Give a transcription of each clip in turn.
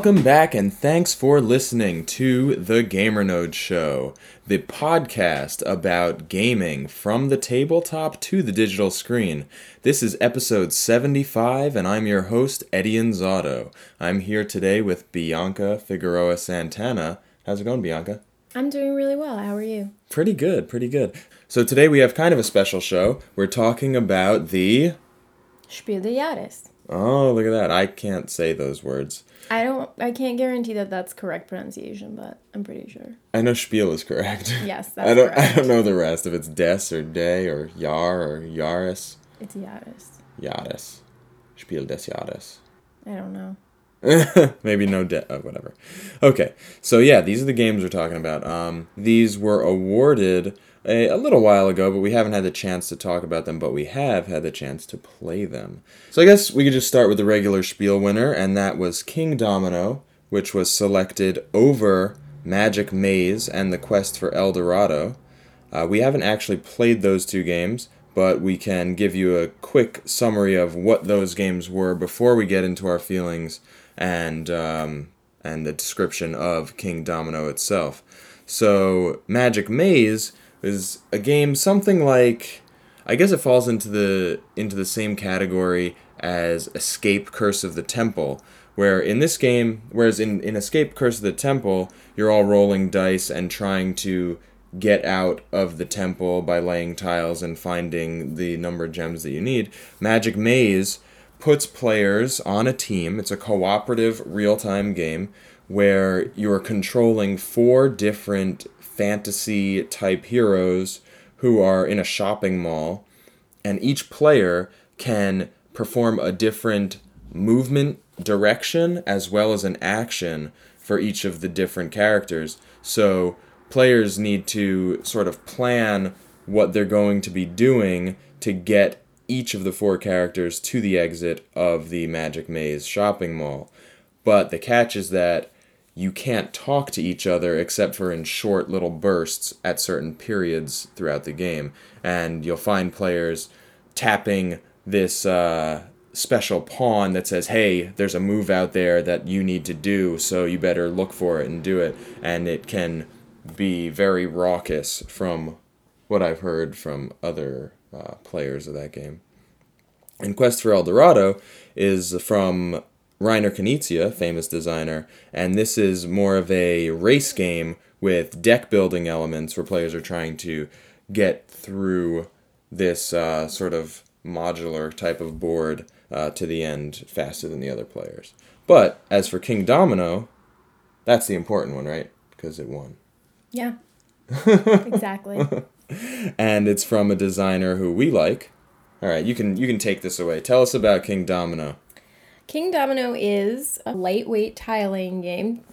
Welcome back and thanks for listening to The Gamernode Show, the podcast about gaming from the tabletop to the digital screen. This is episode 75 and I'm your host, Eddie Inzauto. I'm here today with Bianca Figueroa Santana. How's it going, Bianca? I'm doing really well. How are you? Pretty good, pretty good. So today we have kind of a special show. We're talking about the Spiel des Jahres. Oh, look at that. I can't say those words. I don't. I can't guarantee that that's correct pronunciation, but I'm pretty sure. I know Spiel is correct. Yes, that's I don't. correct. I don't know the rest. If it's Des or Day or Jahr or Yaris. It's Jahres. Jahres. Spiel des Jahres. I don't know. Maybe no debt, uh, whatever. Okay, so yeah, these are the games we're talking about. Um, these were awarded a, a little while ago, but we haven't had the chance to talk about them. But we have had the chance to play them. So I guess we could just start with the regular spiel winner, and that was Kingdomino, which was selected over Magic Maze and the Quest for El Dorado. Uh, we haven't actually played those two games, but we can give you a quick summary of what those games were before we get into our feelings and um, and the description of Kingdomino itself. So Magic Maze is a game something like I guess it falls into the into the same category as Escape Curse of the Temple, where in this game, whereas in, in Escape Curse of the Temple, you're all rolling dice and trying to get out of the temple by laying tiles and finding the number of gems that you need. Magic Maze puts players on a team. It's a cooperative real time game where you're controlling four different fantasy type heroes who are in a shopping mall, and each player can perform a different movement direction as well as an action for each of the different characters. So players need to sort of plan what they're going to be doing to get each of the four characters to the exit of the Magic Maze shopping mall. But the catch is that you can't talk to each other except for in short little bursts at certain periods throughout the game. And you'll find players tapping this uh, special pawn that says, hey, there's a move out there that you need to do, so you better look for it and do it. And it can be very raucous from what I've heard from other uh, players of that game. And Quest for El Dorado is from Reiner Knizia, famous designer, and this is more of a race game with deck building elements where players are trying to get through this uh, sort of modular type of board uh, to the end faster than the other players. But as for Kingdomino, that's the important one, right? Because it won. Yeah. exactly. And it's from a designer who we like. All right, you can you can take this away. Tell us about Kingdomino. King Domino is a lightweight tile-laying game,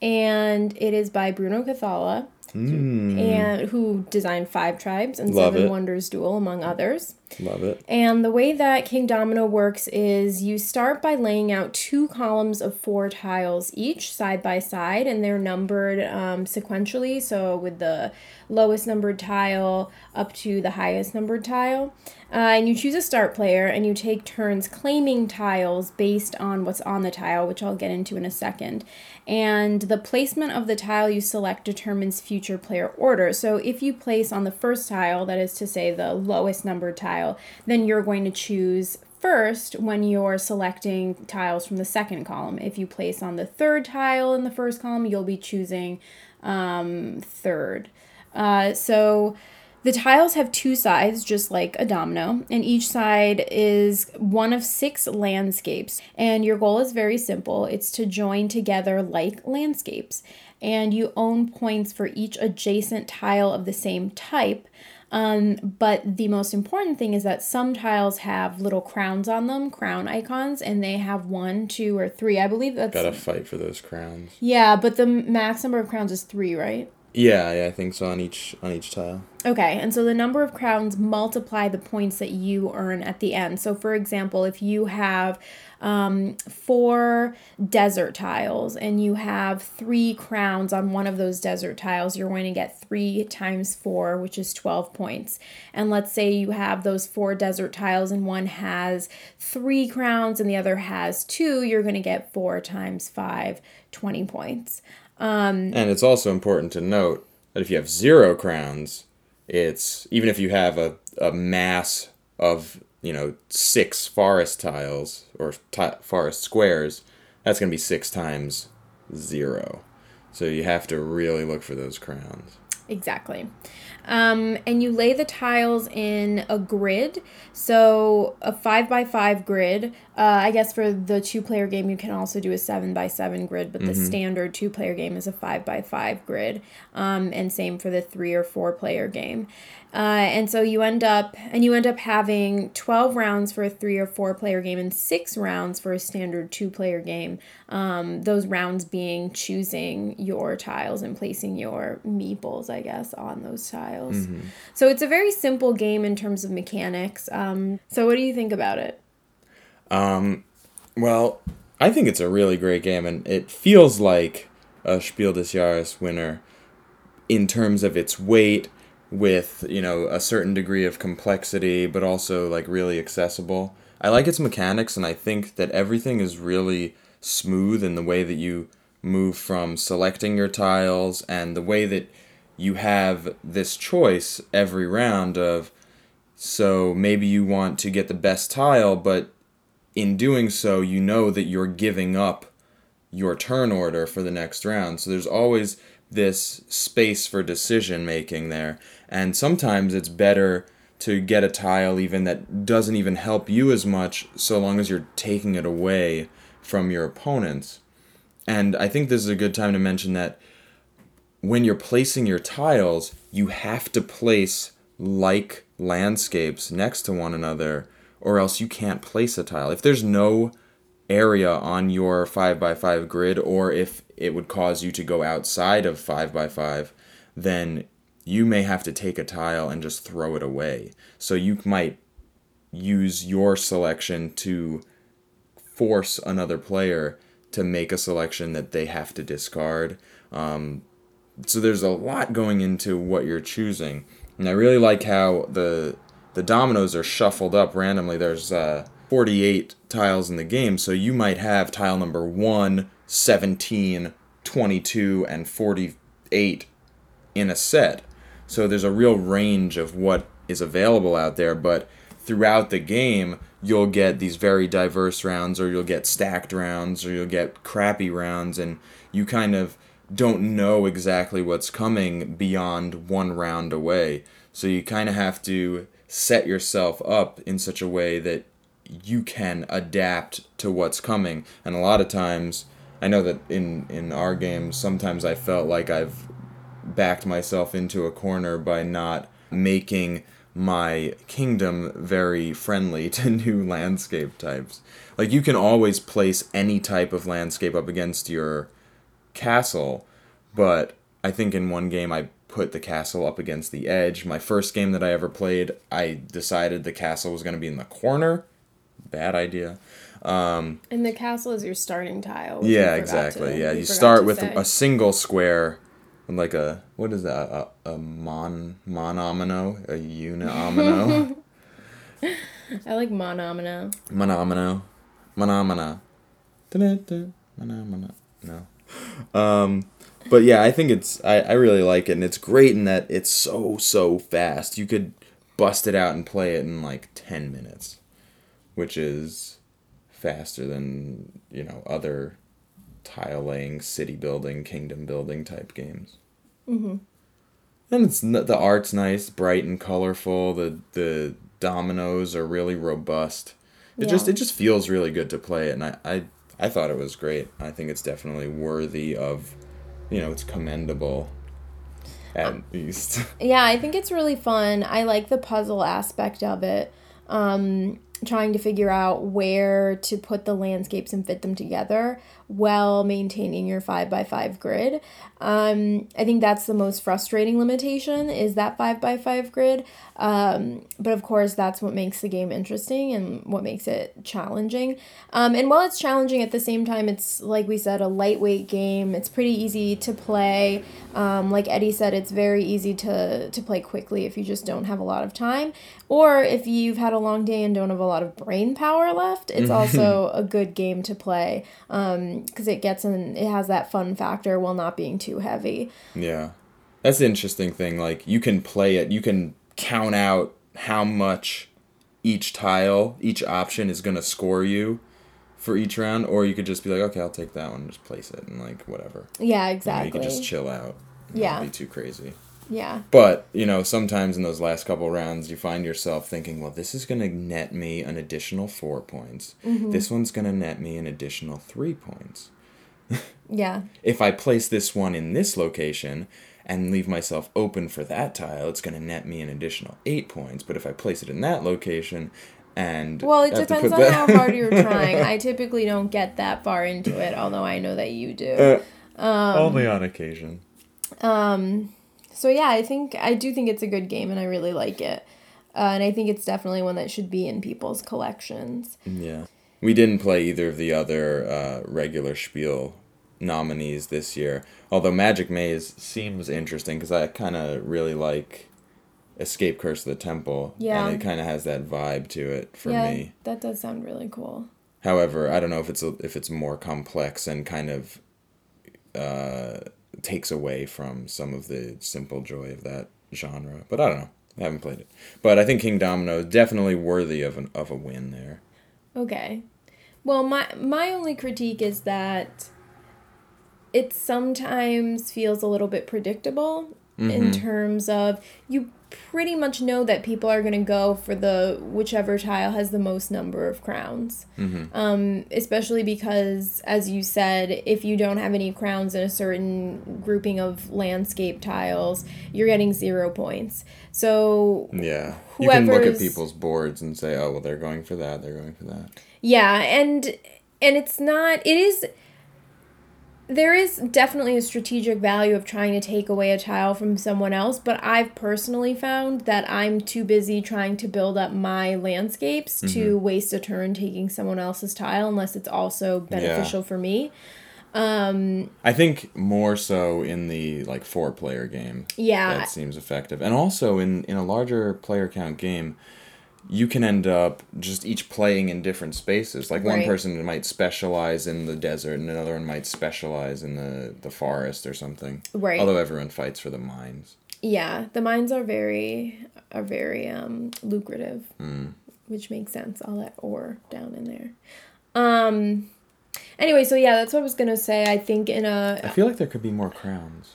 and it is by Bruno Cathala, and who designed Five Tribes and. Love Seven it. Wonders Duel, among others. Love it. And the way that Kingdomino works is you start by laying out two columns of four tiles each side by side, and they're numbered um, sequentially. So with the lowest numbered tile up to the highest numbered tile. Uh, and you choose a start player, and you take turns claiming tiles based on what's on the tile, which I'll get into in a second. And the placement of the tile you select determines future player order. So if you place on the first tile, that is to say the lowest numbered tile, then you're going to choose first when you're selecting tiles from the second column. If you place on the third tile in the first column, you'll be choosing um, third. Uh, so the tiles have two sides, just like a domino, and each side is one of six landscapes. And your goal is very simple it's to join together like landscapes. And you own points for each adjacent tile of the same type. Um, but the most important thing is that some tiles have little crowns on them, crown icons, and they have one, two, or three. I believe that's Gotta fight for those crowns. yeah, but the max number of crowns is three, right? Yeah, yeah, I think so on each on each tile. Okay, and so the number of crowns multiply the points that you earn at the end. So, for example, if you have um, four desert tiles and you have three crowns on one of those desert tiles, you're going to get three times four, which is 12 points. And let's say you have those four desert tiles and one has three crowns and the other has two, you're going to get four times five, 20 points. Um, and it's also important to note that if you have zero crowns, it's even if you have a, a mass of you know six forest tiles or forest squares, that's going to be six times zero. So you have to really look for those crowns. Exactly. Um, and you lay the tiles in a grid. So a five by five grid. Uh, I guess for the two player game, you can also do a seven by seven grid, but mm-hmm. the standard two player game is a five by five grid. Um, and same for the three or four player game. Uh, and so you end up and you end up having 12 rounds for a three or four player game and six rounds for a standard two player game. Um, those rounds being choosing your tiles and placing your meeples i guess on those tiles. Mm-hmm. so it's a very simple game in terms of mechanics. Um, so what do you think about it? Um, well i think it's a really great game and it feels like a spiel des jahres winner in terms of its weight with you know a certain degree of complexity but also like really accessible. I like its mechanics and i think that everything is really smooth in the way that you move from selecting your tiles and the way that you have this choice every round of so maybe you want to get the best tile but in doing so you know that you're giving up your turn order for the next round. So there's always this space for decision making there. And sometimes it's better to get a tile even that doesn't even help you as much so long as you're taking it away from your opponents. And I think this is a good time to mention that when you're placing your tiles, you have to place like landscapes next to one another or else you can't place a tile. If there's no area on your 5x5 grid or if it would cause you to go outside of 5x5 then you may have to take a tile and just throw it away. So you might use your selection to force another player to make a selection that they have to discard. Um, so there's a lot going into what you're choosing. And i really like how the the dominoes are shuffled up randomly. There's uh, 48 tiles in the game, so you might have tile number 1, 17, 22, and 48 in a set. So there's a real range of what is available out there, but throughout the game, you'll get these very diverse rounds, or you'll get stacked rounds, or you'll get crappy rounds, and you kind of don't know exactly what's coming beyond one round away. So you kind of have to set yourself up in such a way that you can adapt to what's coming. And a lot of times, I know that in in our games, sometimes I felt like I've backed myself into a corner by not making my kingdom very friendly to new landscape types. Like you can always place any type of landscape up against your castle, but I think in one game I put the castle up against the edge. My first game that I ever played, I decided the castle was going to be in the corner bad idea. Um, and the castle is your starting tile. Yeah, exactly. To, yeah, you start with say. a single square, like a what is that? A, a mon monomino, a unomino. I like monomino. Monomino, monomina, monomina. No. Um, but yeah, I think it's I, I really like it, and it's great in that it's so so fast. You could bust it out and play it in like ten minutes which is faster than you know other tile laying, city building, kingdom building type games. Mm-hmm. And it's the art's nice, bright and colorful. The the dominoes are really robust. It yeah. just it just feels really good to play it, and I, I I thought it was great. I think it's definitely worthy of, you know, it's commendable. At least. Yeah, I think it's really fun. I like the puzzle aspect of it. Um, trying to figure out where to put the landscapes and fit them together while maintaining your 5 by 5 grid. Um, I think that's the most frustrating limitation is that 5 by 5 grid. Um, but of course, that's what makes the game interesting and what makes it challenging. Um, and while it's challenging at the same time, it's like we said, a lightweight game. It's pretty easy to play. Um, like Eddie said, it's very easy to, to play quickly if you just don't have a lot of time. Or if you've had a long day and don't have a lot of brain power left, it's also a good game to play because it gets in, it has that fun factor while not being too heavy. Yeah. That's the interesting thing. Like, you can play it, you can count out how much each tile, each option is going to score you for each round, or you could just be like, okay, I'll take that one, just place it, and like whatever. Yeah, You, know, exactly. you can just chill out. Yeah. Not be too crazy. Yeah. But, you know, sometimes in those last couple rounds, you find yourself thinking, well, this is going to net me an additional four points. Mm-hmm. This one's going to net me an additional three points. Yeah. If I place this one in this location and leave myself open for that tile, it's going to net me an additional eight points. But if I place it in that location and. Well, it depends on that- how hard you're trying. I typically don't get that far into it, although I know that you do. Uh, only on occasion. So yeah, I think I do think it's a good game, and I really like it. Uh, and I think it's definitely one that should be in people's collections. Yeah. We didn't play either of the other uh, regular Spiel nominees this year. Although Magic Maze seems interesting because I kind of really like Escape Curse of the Temple. Yeah. And it kind of has that vibe to it for yeah, me. that does sound really cool. However, I don't know if it's a, if it's more complex and kind of uh, takes away from some of the simple joy of that genre. But I don't know. I haven't played it. But I think Kingdomino is definitely worthy of an of a win there. Okay. Well, my my only critique is that it sometimes feels a little bit predictable in mm-hmm. terms of you pretty much know that people are going to go for the whichever tile has the most number of crowns. Um, especially because, as you said, if you don't have any crowns in a certain grouping of landscape tiles, you're getting zero points. So Yeah. You can look at people's boards and say, "Oh, well, they're going for that. They're going for that." Yeah, and and it's not it is there is definitely a strategic value of trying to take away a tile from someone else, but I've personally found that I'm too busy trying to build up my landscapes to waste a turn taking someone else's tile unless it's also beneficial for me. Um, I think more so in the like four player game. Yeah. That seems effective. And also in in a larger player count game, you can end up just each playing in different spaces. Like one Right. person might specialize in the desert and another one might specialize in the the forest or something. Right. Although everyone fights for the mines. Yeah, the mines are very are very um lucrative, which makes sense. All that ore down in there. Um. Anyway, so yeah, that's what I was gonna say. I think in a. I feel like there could be more crowns.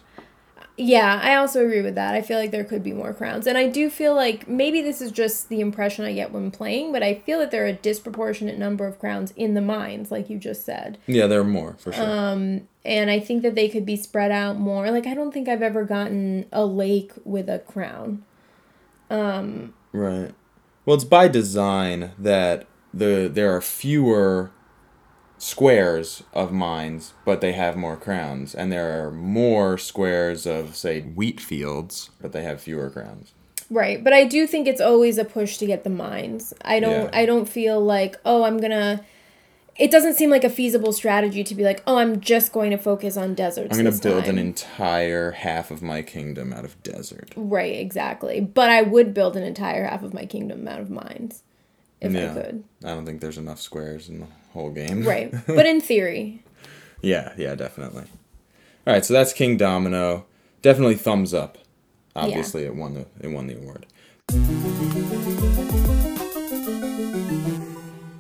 Yeah, I also agree with that. I feel like there could be more crowns, and I do feel like maybe this is just the impression I get when playing, but I feel that there are a disproportionate number of crowns in the mines, like you just said. Yeah, there are more for sure. Um, and I think that they could be spread out more. Like I don't think I've ever gotten a lake with a crown. Right. Well, it's by design that the there are fewer squares of mines, but they have more crowns, and there are more squares of say wheat fields, but they have fewer crowns. Right, but I do think it's always a push to get the mines. I don't Yeah. I don't feel like, oh, I'm going to it doesn't seem like a feasible strategy to be like, oh, I'm just going to focus on deserts. I'm gonna this build time. an entire half of my kingdom out of desert. Right, exactly. But I would build an entire half of my kingdom out of mines if I could. I don't think there's enough squares in the whole game. Right. but in theory, Yeah, yeah, definitely. All right, so that's Kingdomino. Definitely thumbs up. Obviously, it won the it won the award.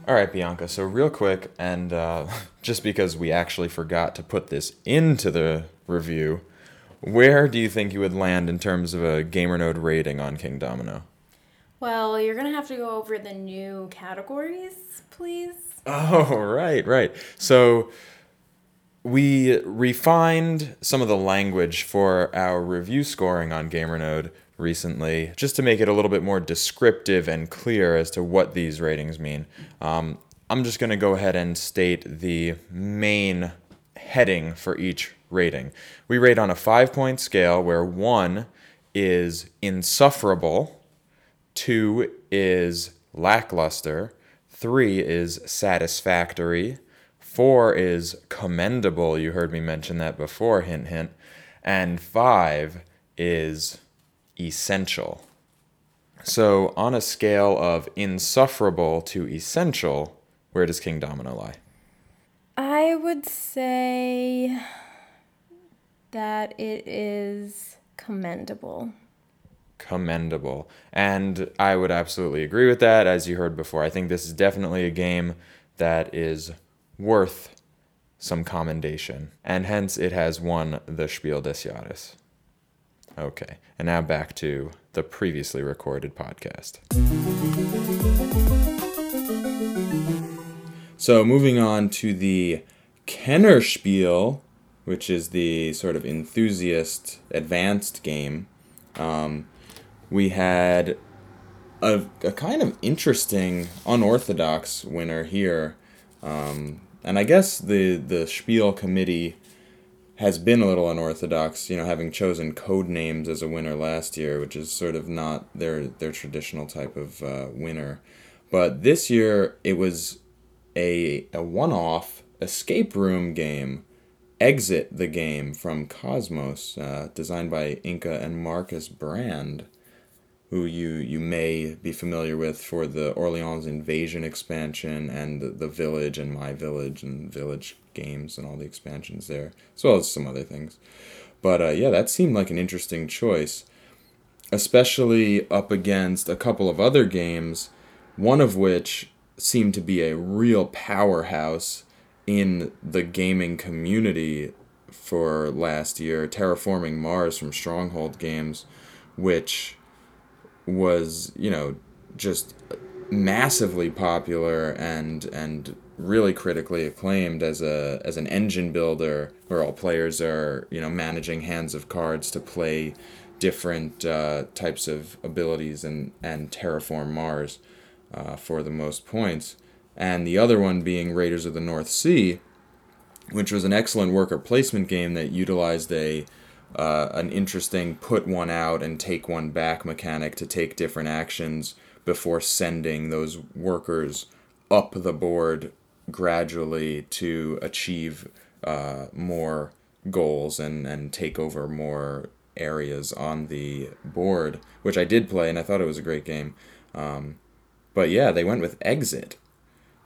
All right, Bianca. So real quick, and uh, just because we actually forgot to put this into the review, where do you think you would land in terms of a GamerNode rating on Kingdomino? Well, you're going to have to go over the new categories, please. Oh, right, right. So we refined some of the language for our review scoring on GamerNode recently, just to make it a little bit more descriptive and clear as to what these ratings mean. Um, I'm just going to go ahead and state the main heading for each rating. We rate on a five point scale where one is insufferable, two is lackluster, three is satisfactory, four is commendable. You heard me mention that before, hint, hint. And five is essential. So, on a scale of insufferable to essential, where does Kingdomino lie? I would say that it is commendable. Commendable. And I would absolutely agree with that. As you heard before, I think this is definitely a game that is worth some commendation, and hence it has won the Spiel des Jahres. Okay, and now back to the previously recorded podcast. So, moving on to the Kennerspiel, which is the sort of enthusiast advanced game, um, we had a, a kind of interesting, unorthodox winner here. Um, and I guess the, the Spiel committee has been a little unorthodox, you know, having chosen code names as a winner last year, which is sort of not their their traditional type of uh, winner. But this year it was a, a one off escape room game, Exit the Game from Kosmos, uh, designed by Inka and Markus Brand, who you, you may be familiar with for the Orleans Invasion expansion and the, the Village and My Village and Village games and all the expansions there, as well as some other things. But uh, yeah, that seemed like an interesting choice, especially up against a couple of other games, one of which seemed to be a real powerhouse in the gaming community for last year, Terraforming Mars from Stronghold Games, which was, you know, just massively popular and and really critically acclaimed as a as an engine builder where all players are, you know, managing hands of cards to play different uh, types of abilities and and terraform Mars uh, for the most points, and the other one being Raiders of the North Sea, which was an excellent worker placement game that utilized a uh, an interesting put one out and take one back mechanic to take different actions before sending those workers up the board gradually to achieve uh, more goals and, and take over more areas on the board, which I did play and I thought it was a great game. Um, but yeah, they went with Exit,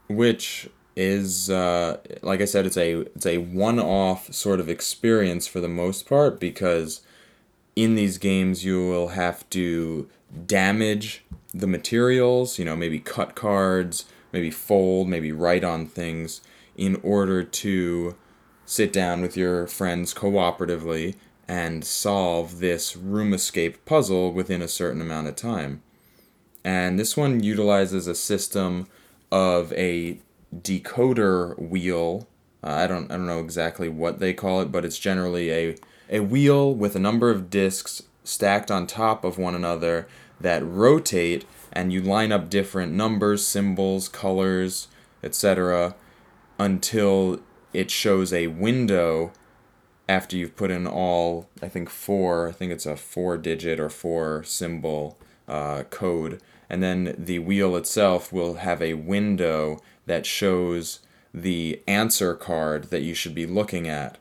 which is uh, like I said, it's a it's a one-off sort of experience for the most part because in these games you will have to damage the materials, you know, maybe cut cards, maybe fold, maybe write on things in order to sit down with your friends cooperatively and solve this room escape puzzle within a certain amount of time. And this one utilizes a system of a decoder wheel. Uh, I don't I don't know exactly what they call it, but it's generally a a wheel with a number of discs stacked on top of one another that rotate and you line up different numbers, symbols, colors, etc. until it shows a window after you've put in all I think four I think it's a four digit or four symbol uh, code and then the wheel itself will have a window that shows the answer card that you should be looking at.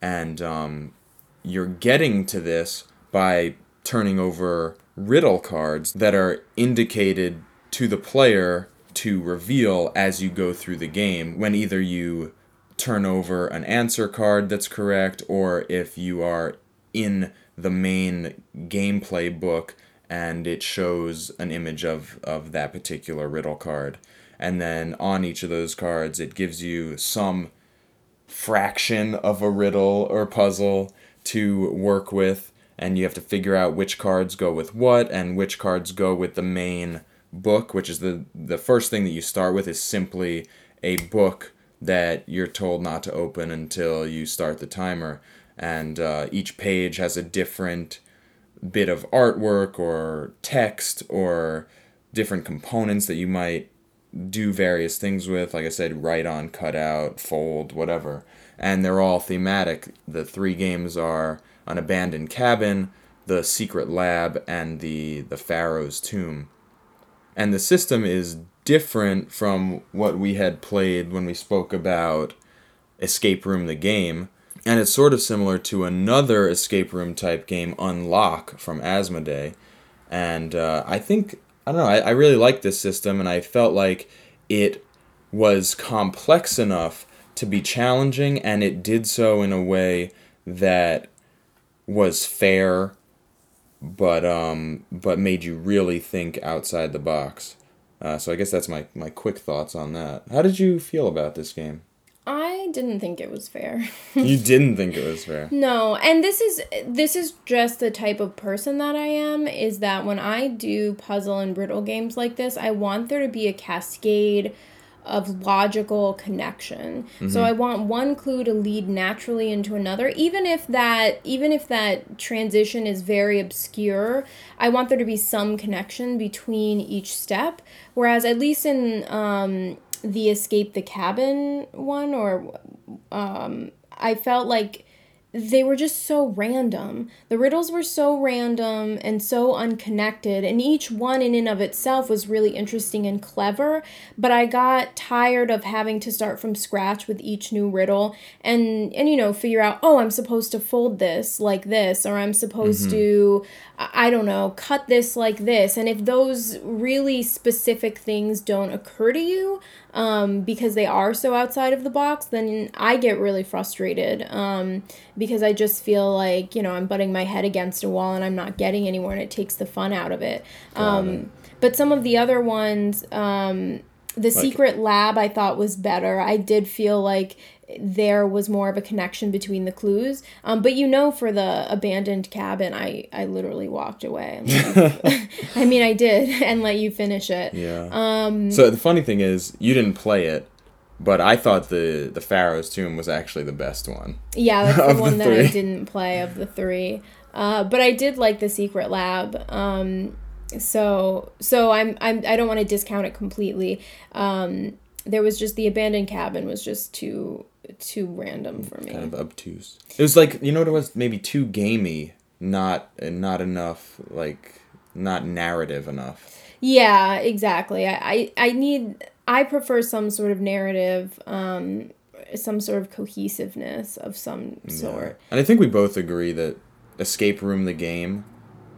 And um, you're getting to this by turning over riddle cards that are indicated to the player to reveal as you go through the game when either you turn over an answer card that's correct or if you are in the main gameplay book and it shows an image of, of that particular riddle card. And then on each of those cards, it gives you some fraction of a riddle or puzzle to work with, and you have to figure out which cards go with what and which cards go with the main book, which is the, the first thing that you start with is simply a book that you're told not to open until you start the timer. And uh, each page has a different bit of artwork or text or different components that you might do various things with. Like I said, write on, cut out, fold, whatever. And they're all thematic. The three games are an abandoned cabin, the secret lab, and the the Pharaoh's tomb. And the system is different from what we had played when we spoke about Escape Room the game. And it's sort of similar to another escape room type game, Unlock from Asmodee. And uh, I think, I don't know, I, I really like this system, and I felt like it was complex enough to be challenging, and it did so in a way that was fair, but um, but made you really think outside the box. Uh, so I guess that's my my quick thoughts on that. How did you feel about this game? Didn't think it was fair. you didn't think it was fair. No, and this is this is just the type of person that I am is that when I do puzzle and riddle games like this, I want there to be a cascade of logical connection. Mm-hmm. So I want one clue to lead naturally into another even if that even if that transition is very obscure, I want there to be some connection between each step. Whereas at least in um the escape the cabin one or um I felt like they were just so random. The riddles were so random and so unconnected, and each one in and of itself was really interesting and clever. But I got tired of having to start from scratch with each new riddle and and you know figure out oh I'm supposed to fold this like this or I'm supposed mm-hmm. to I don't know cut this like this. And if those really specific things don't occur to you, um, because they are so outside of the box, then I get really frustrated um, because I just feel like, you know, I'm butting my head against a wall and I'm not getting anywhere and it takes the fun out of it. Um. But some of the other ones, um, the like, secret lab I thought was better. I did feel like there was more of a connection between the clues. Um, but you know, for the abandoned cabin, I I literally walked away. I mean, I did, and let you finish it. Yeah. Um. So the funny thing is, you didn't play it, but I thought the the Pharaoh's Tomb was actually the best one. Yeah, that's the one the that I didn't play of the three. Uh, but I did like the Secret Lab. Um. So so I'm I'm I don't want to discount it completely. Um. There was just the abandoned cabin was just too too random for me. Kind of obtuse. It was like you know what it was maybe too gamey, not and not enough like not narrative enough. Yeah, exactly. I I, I need I prefer some sort of narrative, um, some sort of cohesiveness of some sort. Yeah. And I think we both agree that Escape Room the game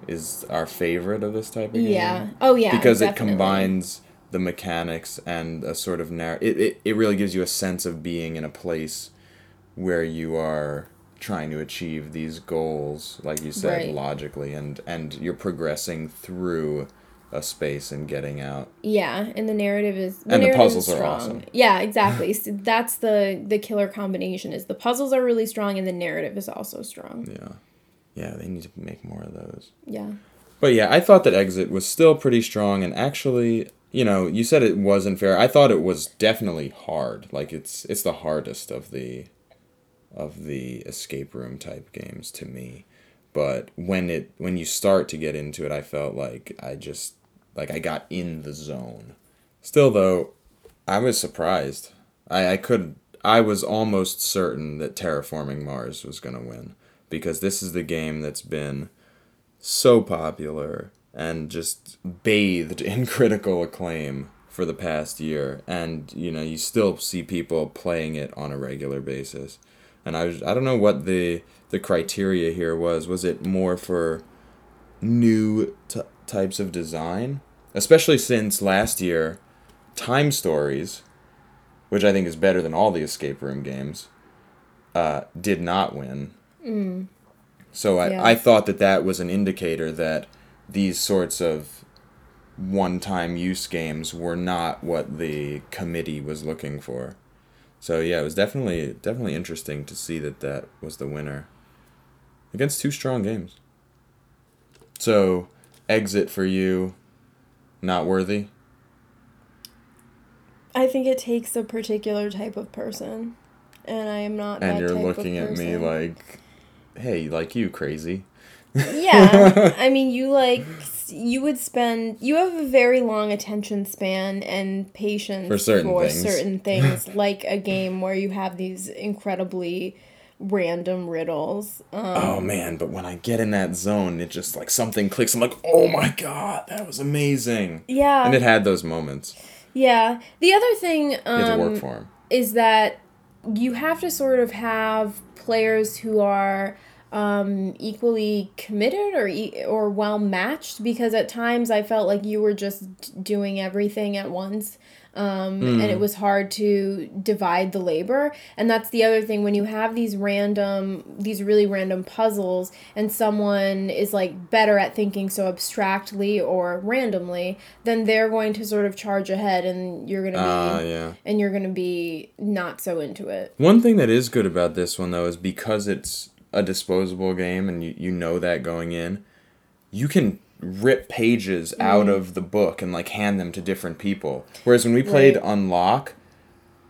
is our favorite of this type of game. Yeah. Oh yeah. Because definitely. it combines the mechanics and a sort of narr- it, it, it really gives you a sense of being in a place where you are trying to achieve these goals like you said right. logically and and you're progressing through a space and getting out. Yeah and the narrative is the and narrative the puzzles are awesome. Yeah exactly. So that's the the killer combination is the puzzles are really strong and the narrative is also strong. Yeah. Yeah they need to make more of those. Yeah. But yeah i thought that exit was still pretty strong and actually you know, you said it wasn't fair. I thought it was definitely hard. Like it's it's the hardest of the of the escape room type games to me. But when it when you start to get into it, I felt like I just like I got in the zone. Still though, I was surprised. I I could I was almost certain that Terraforming Mars was going to win because this is the game that's been so popular and just bathed in critical acclaim for the past year. And you know you still see people playing it on a regular basis. And i was, i don't know what the the criteria here was. Was it more for new t- types of design? Especially since last year time stories which i think is better than all the escape room games uh, did not win. Mm. so I, yeah. I thought that that was an indicator that these sorts of one time use games were not what the committee was looking for. So yeah, it was definitely definitely interesting to see that that was the winner against two strong games. So, exit for you not worthy? I think it takes a particular type of person, and I am not. And you're looking at me like, "Hey, like you crazy." Yeah, I mean, you like you would spend you have a very long attention span and patience For certain for things. certain things like a game where you have these incredibly random riddles. Um, Oh man, but when I get in that zone, it just like something clicks. I'm like, oh my god, that was amazing. yeah, And it had those moments. yeah. The other thing You had to work um, for them. is that you have to sort of have players who are um, equally committed or or well matched because at times I felt like you were just doing everything at once. Um, and it was hard to divide the labor and that's the other thing when you have these random these really random puzzles and someone is like better at thinking so abstractly or randomly then they're going to sort of charge ahead and you're going to be Ah, yeah. and you're gonna be not so into it. One thing that is good about this one though is because it's a disposable game and you, you know that going in, you can rip pages out Mm. of the book and like hand them to different people. Whereas when we played Right. Unlock,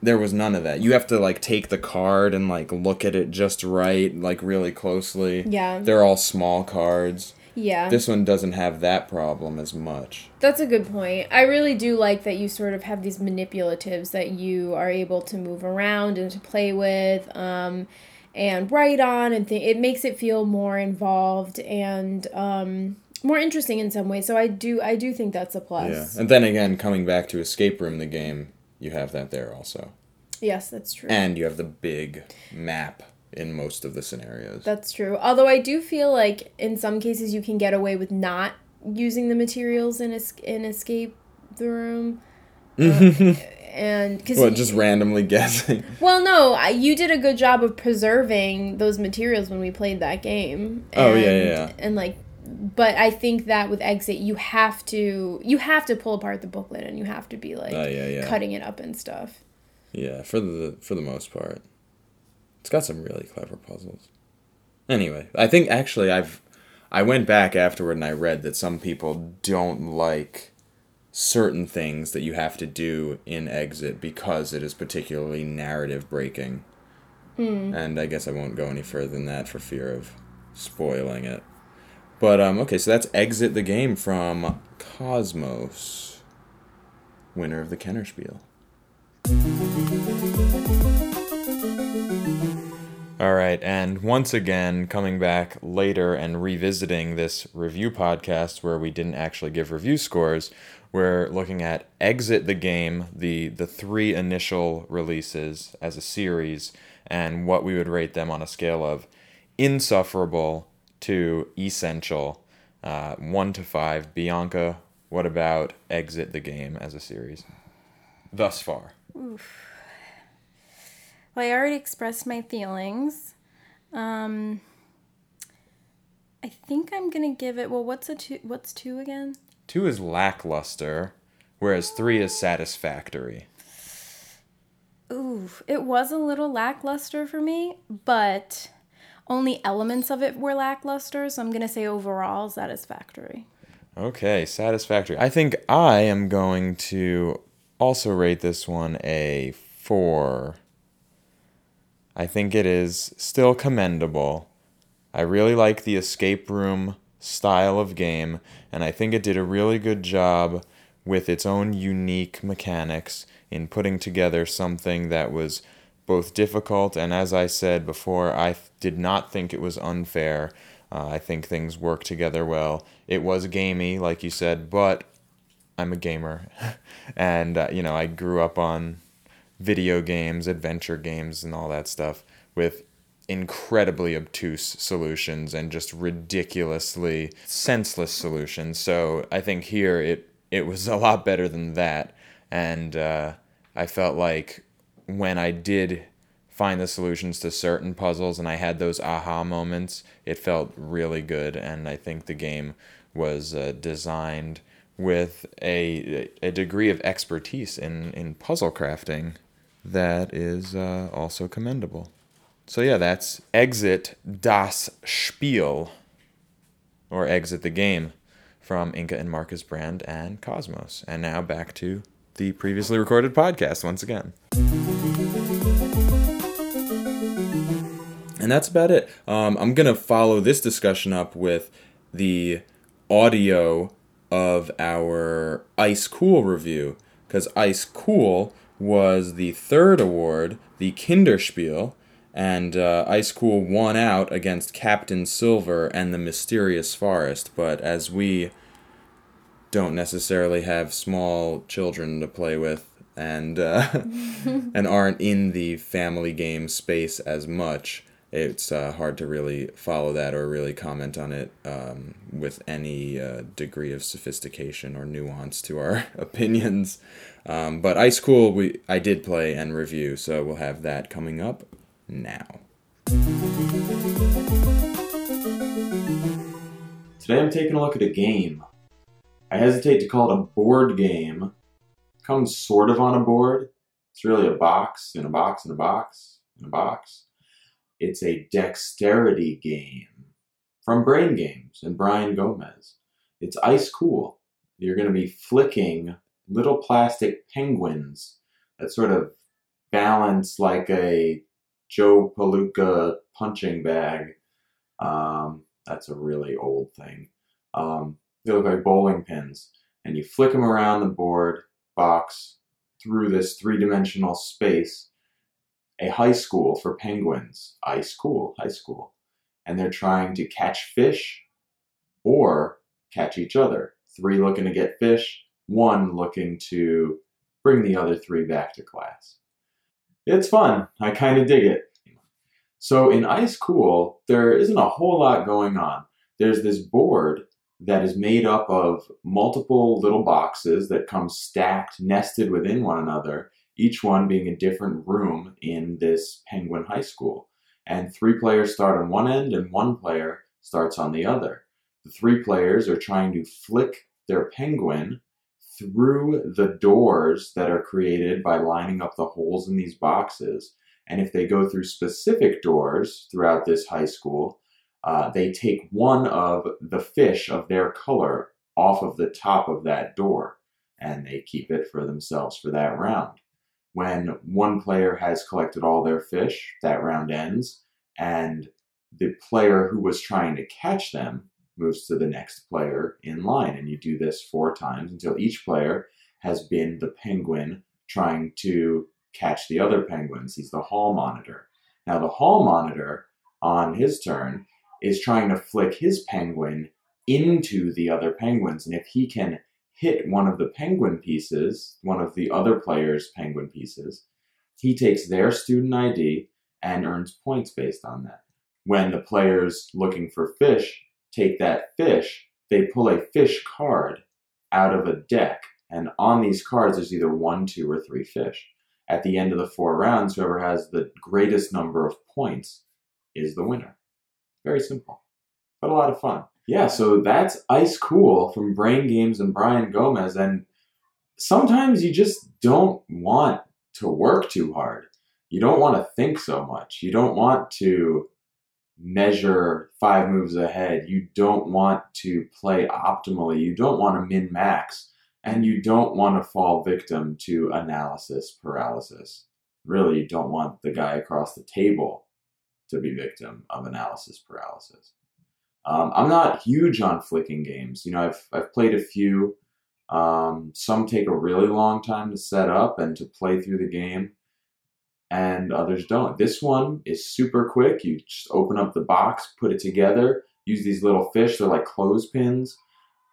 there was none of that. You have to like take the card and like look at it just right, like really closely. Yeah. They're all small cards. Yeah, This one doesn't have that problem as much. that's a good point. I really do like that you sort of have these manipulatives that you are able to move around and to play with, um, and write on, and th- it makes it feel more involved and um, more interesting in some ways. So I do, I do think that's a plus. Yeah. And then again, coming back to Escape Room, the game, you have that there also. Yes, that's true. And you have the big map in most of the scenarios. That's true. Although I do feel like in some cases you can get away with not using the materials in es- in escape the room. Uh, and because What, just randomly guessing? well, no, I, you did a good job of preserving those materials when we played that game. Oh, yeah, yeah, yeah. And like, but I think that with exit, you have to you have to pull apart the booklet and you have to be like Oh, yeah, yeah. cutting it up and stuff. Yeah, for the for the most part. It's got some really clever puzzles. Anyway, I think actually I've I went back afterward and I read that some people don't like certain things that you have to do in exit because it is particularly narrative breaking. And I guess I won't go any further than that for fear of spoiling it. But um okay, so that's exit the game from Kosmos, winner of the Kennerspiel. All right, and once again, coming back later and revisiting this review podcast where we didn't actually give review scores, we're looking at Exit the Game, the the three initial releases as a series, and what we would rate them on a scale of insufferable to essential, uh, one to five. Bianca, what about Exit the Game as a series? Thus far. Well, I already expressed my feelings. Um, I think I'm gonna give it. Well, what's a two? What's two again? Two is lackluster, whereas three is satisfactory. Ooh, it was a little lackluster for me, but only elements of it were lackluster. So I'm gonna say overall satisfactory. Okay, satisfactory. I think I am going to also rate this one a four. I think it is still commendable. I really like the escape room style of game, and I think it did a really good job with its own unique mechanics in putting together something that was both difficult and, as I said before, I th- did not think it was unfair. Uh, I think things work together well. It was gamey, like you said, but I'm a gamer, and uh, you know I grew up on video games, adventure games, and all that stuff with incredibly obtuse solutions and just ridiculously senseless solutions. So I think here it it was a lot better than that, and uh, I felt like when I did find the solutions to certain puzzles and I had those aha moments, it felt really good, and I think the game was uh, designed with a a degree of expertise in in puzzle crafting that is uh, also commendable. So yeah, that's exit das Spiel, or exit the game, from Inka and Markus Brand and Kosmos. And now back to the previously recorded podcast once again. And that's about it. Um, I'm going to follow this discussion up with the audio of our Ice Cool review because Ice Cool was the third award, the Kinderspiel, and uh, Ice Cool won out against Captain Silver and the Mysterious Forest. But as we don't necessarily have small children to play with and uh, and aren't in the family game space as much, it's uh, hard to really follow that or really comment on it um, with any uh, degree of sophistication or nuance to our opinions. Um, but Ice Cool, we I did play and review, so we'll have that coming up now. Today I'm taking a look at a game. I hesitate to call it a board game. It comes sort of on a board. It's really a box in a box in a box in a box. It's a dexterity game from Brain Games and Brian Gomez. It's ice cool. You're going to be flicking little plastic penguins that sort of balance like a Joe Palooka punching bag. Um, that's a really old thing. Um, they look like bowling pins, and you flick them around the board box through this three dimensional space. A high school for penguins, ice school, high school, and they're trying to catch fish or catch each other. Three looking to get fish, one looking to bring the other three back to class. It's fun. I kind of dig it. So in Ice Cool, there isn't a whole lot going on. There's this board that is made up of multiple little boxes that come stacked, nested within one another, each one being a different room in this Penguin High School. And three players start on one end and one player starts on the other. The three players are trying to flick their penguin through the doors that are created by lining up the holes in these boxes and if they go through specific doors throughout this high school, uh, they take one of the fish of their color off of the top of that door and they keep it for themselves for that round. When one player has collected all their fish, that round ends, and the player who was trying to catch them moves to the next player in line. And you do this four times until each player has been the penguin trying to catch the other penguins. He's the hall monitor. Now, the hall monitor, on his turn, is trying to flick his penguin into the other penguins. And if he can hit one of the penguin pieces, one of the other players' penguin pieces, he takes their student ID and earns points based on that. When the players looking for fish take that fish, they pull a fish card out of a deck. And on these cards, there's either one, two, or three fish at the end of the four rounds, whoever has the greatest number of points is the winner. Very simple, but a lot of fun. Yeah, so that's Ice Cool from Brain Games and Brian Gomez. And sometimes you just don't want to work too hard. You don't want to think so much. You don't want to measure five moves ahead. You don't want to play optimally. You don't want to min max and you don't want to fall victim to analysis paralysis. Really, you don't want the guy across the table to be victim of analysis paralysis. Um, I'm not huge on flicking games. You know, I've I've played a few. Um, some take a really long time to set up and to play through the game, and others don't. This one is super quick. You just open up the box, put it together, use these little fish. They're like clothespins,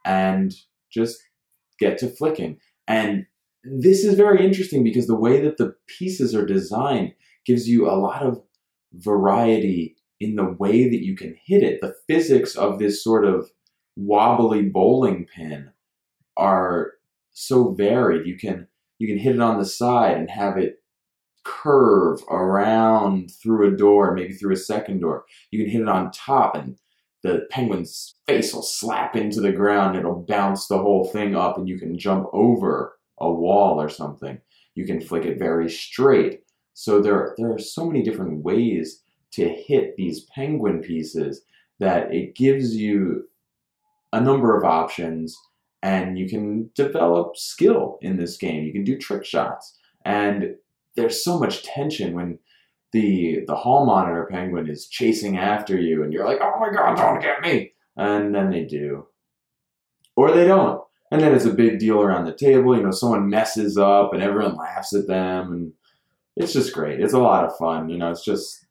and just get to flicking. And this is very interesting because the way that the pieces are designed gives you a lot of variety in the way that you can hit it. The physics of this sort of wobbly bowling pin are so varied. You can you can hit it on the side and have it curve around through a door, maybe through a second door. You can hit it on top and the penguin's face will slap into the ground. It'll bounce the whole thing up, and you can jump over a wall or something. You can flick it very straight. So there, there are so many different ways to hit these penguin pieces that it gives you a number of options and you can develop skill in this game. You can do trick shots. And there's so much tension when the the hall monitor penguin is chasing after you, and you're like, "Oh my god, don't get me!" And then they do, or they don't, and then it's a big deal around the table. You know, someone messes up, and everyone laughs at them, and it's just great. It's a lot of fun. You know, it's just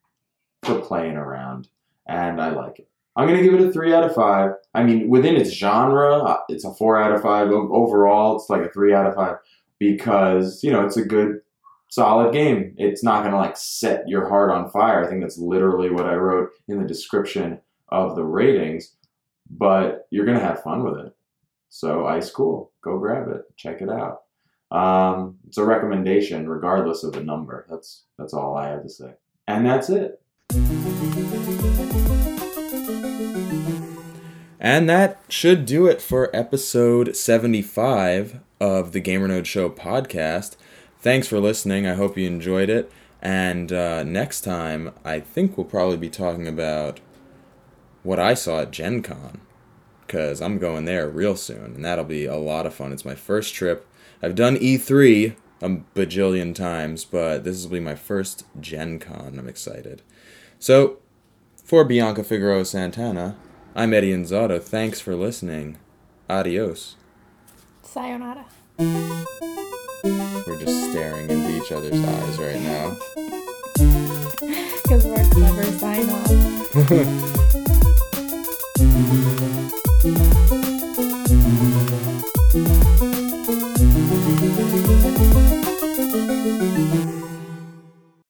for playing around, and I like it. I'm gonna give it a three out of five. I mean, within its genre, uh, it's a four out of five. Overall, it's like a three out of five because you know it's a good, solid game. It's not gonna like set your heart on fire. I think that's literally what I wrote in the description of the ratings. But you're gonna have fun with it. So ice cool, go grab it, check it out. Um, it's a recommendation, regardless of the number. That's that's all I have to say, and that's it. And that should do it for episode 75 of the GamerNode Show podcast. Thanks for listening. I hope you enjoyed it. And uh, next time, I think we'll probably be talking about what I saw at Gen Con. Because I'm going there real soon, and that'll be a lot of fun. It's my first trip. I've done E3 a bajillion times, but this will be my first Gen Con. I'm excited. So, for Bianca Figueroa Santana, I'm Eddie Inzauto. Thanks for listening. Adios. Sayonara. We're just staring into each other's eyes right now. Because we're clever sign off.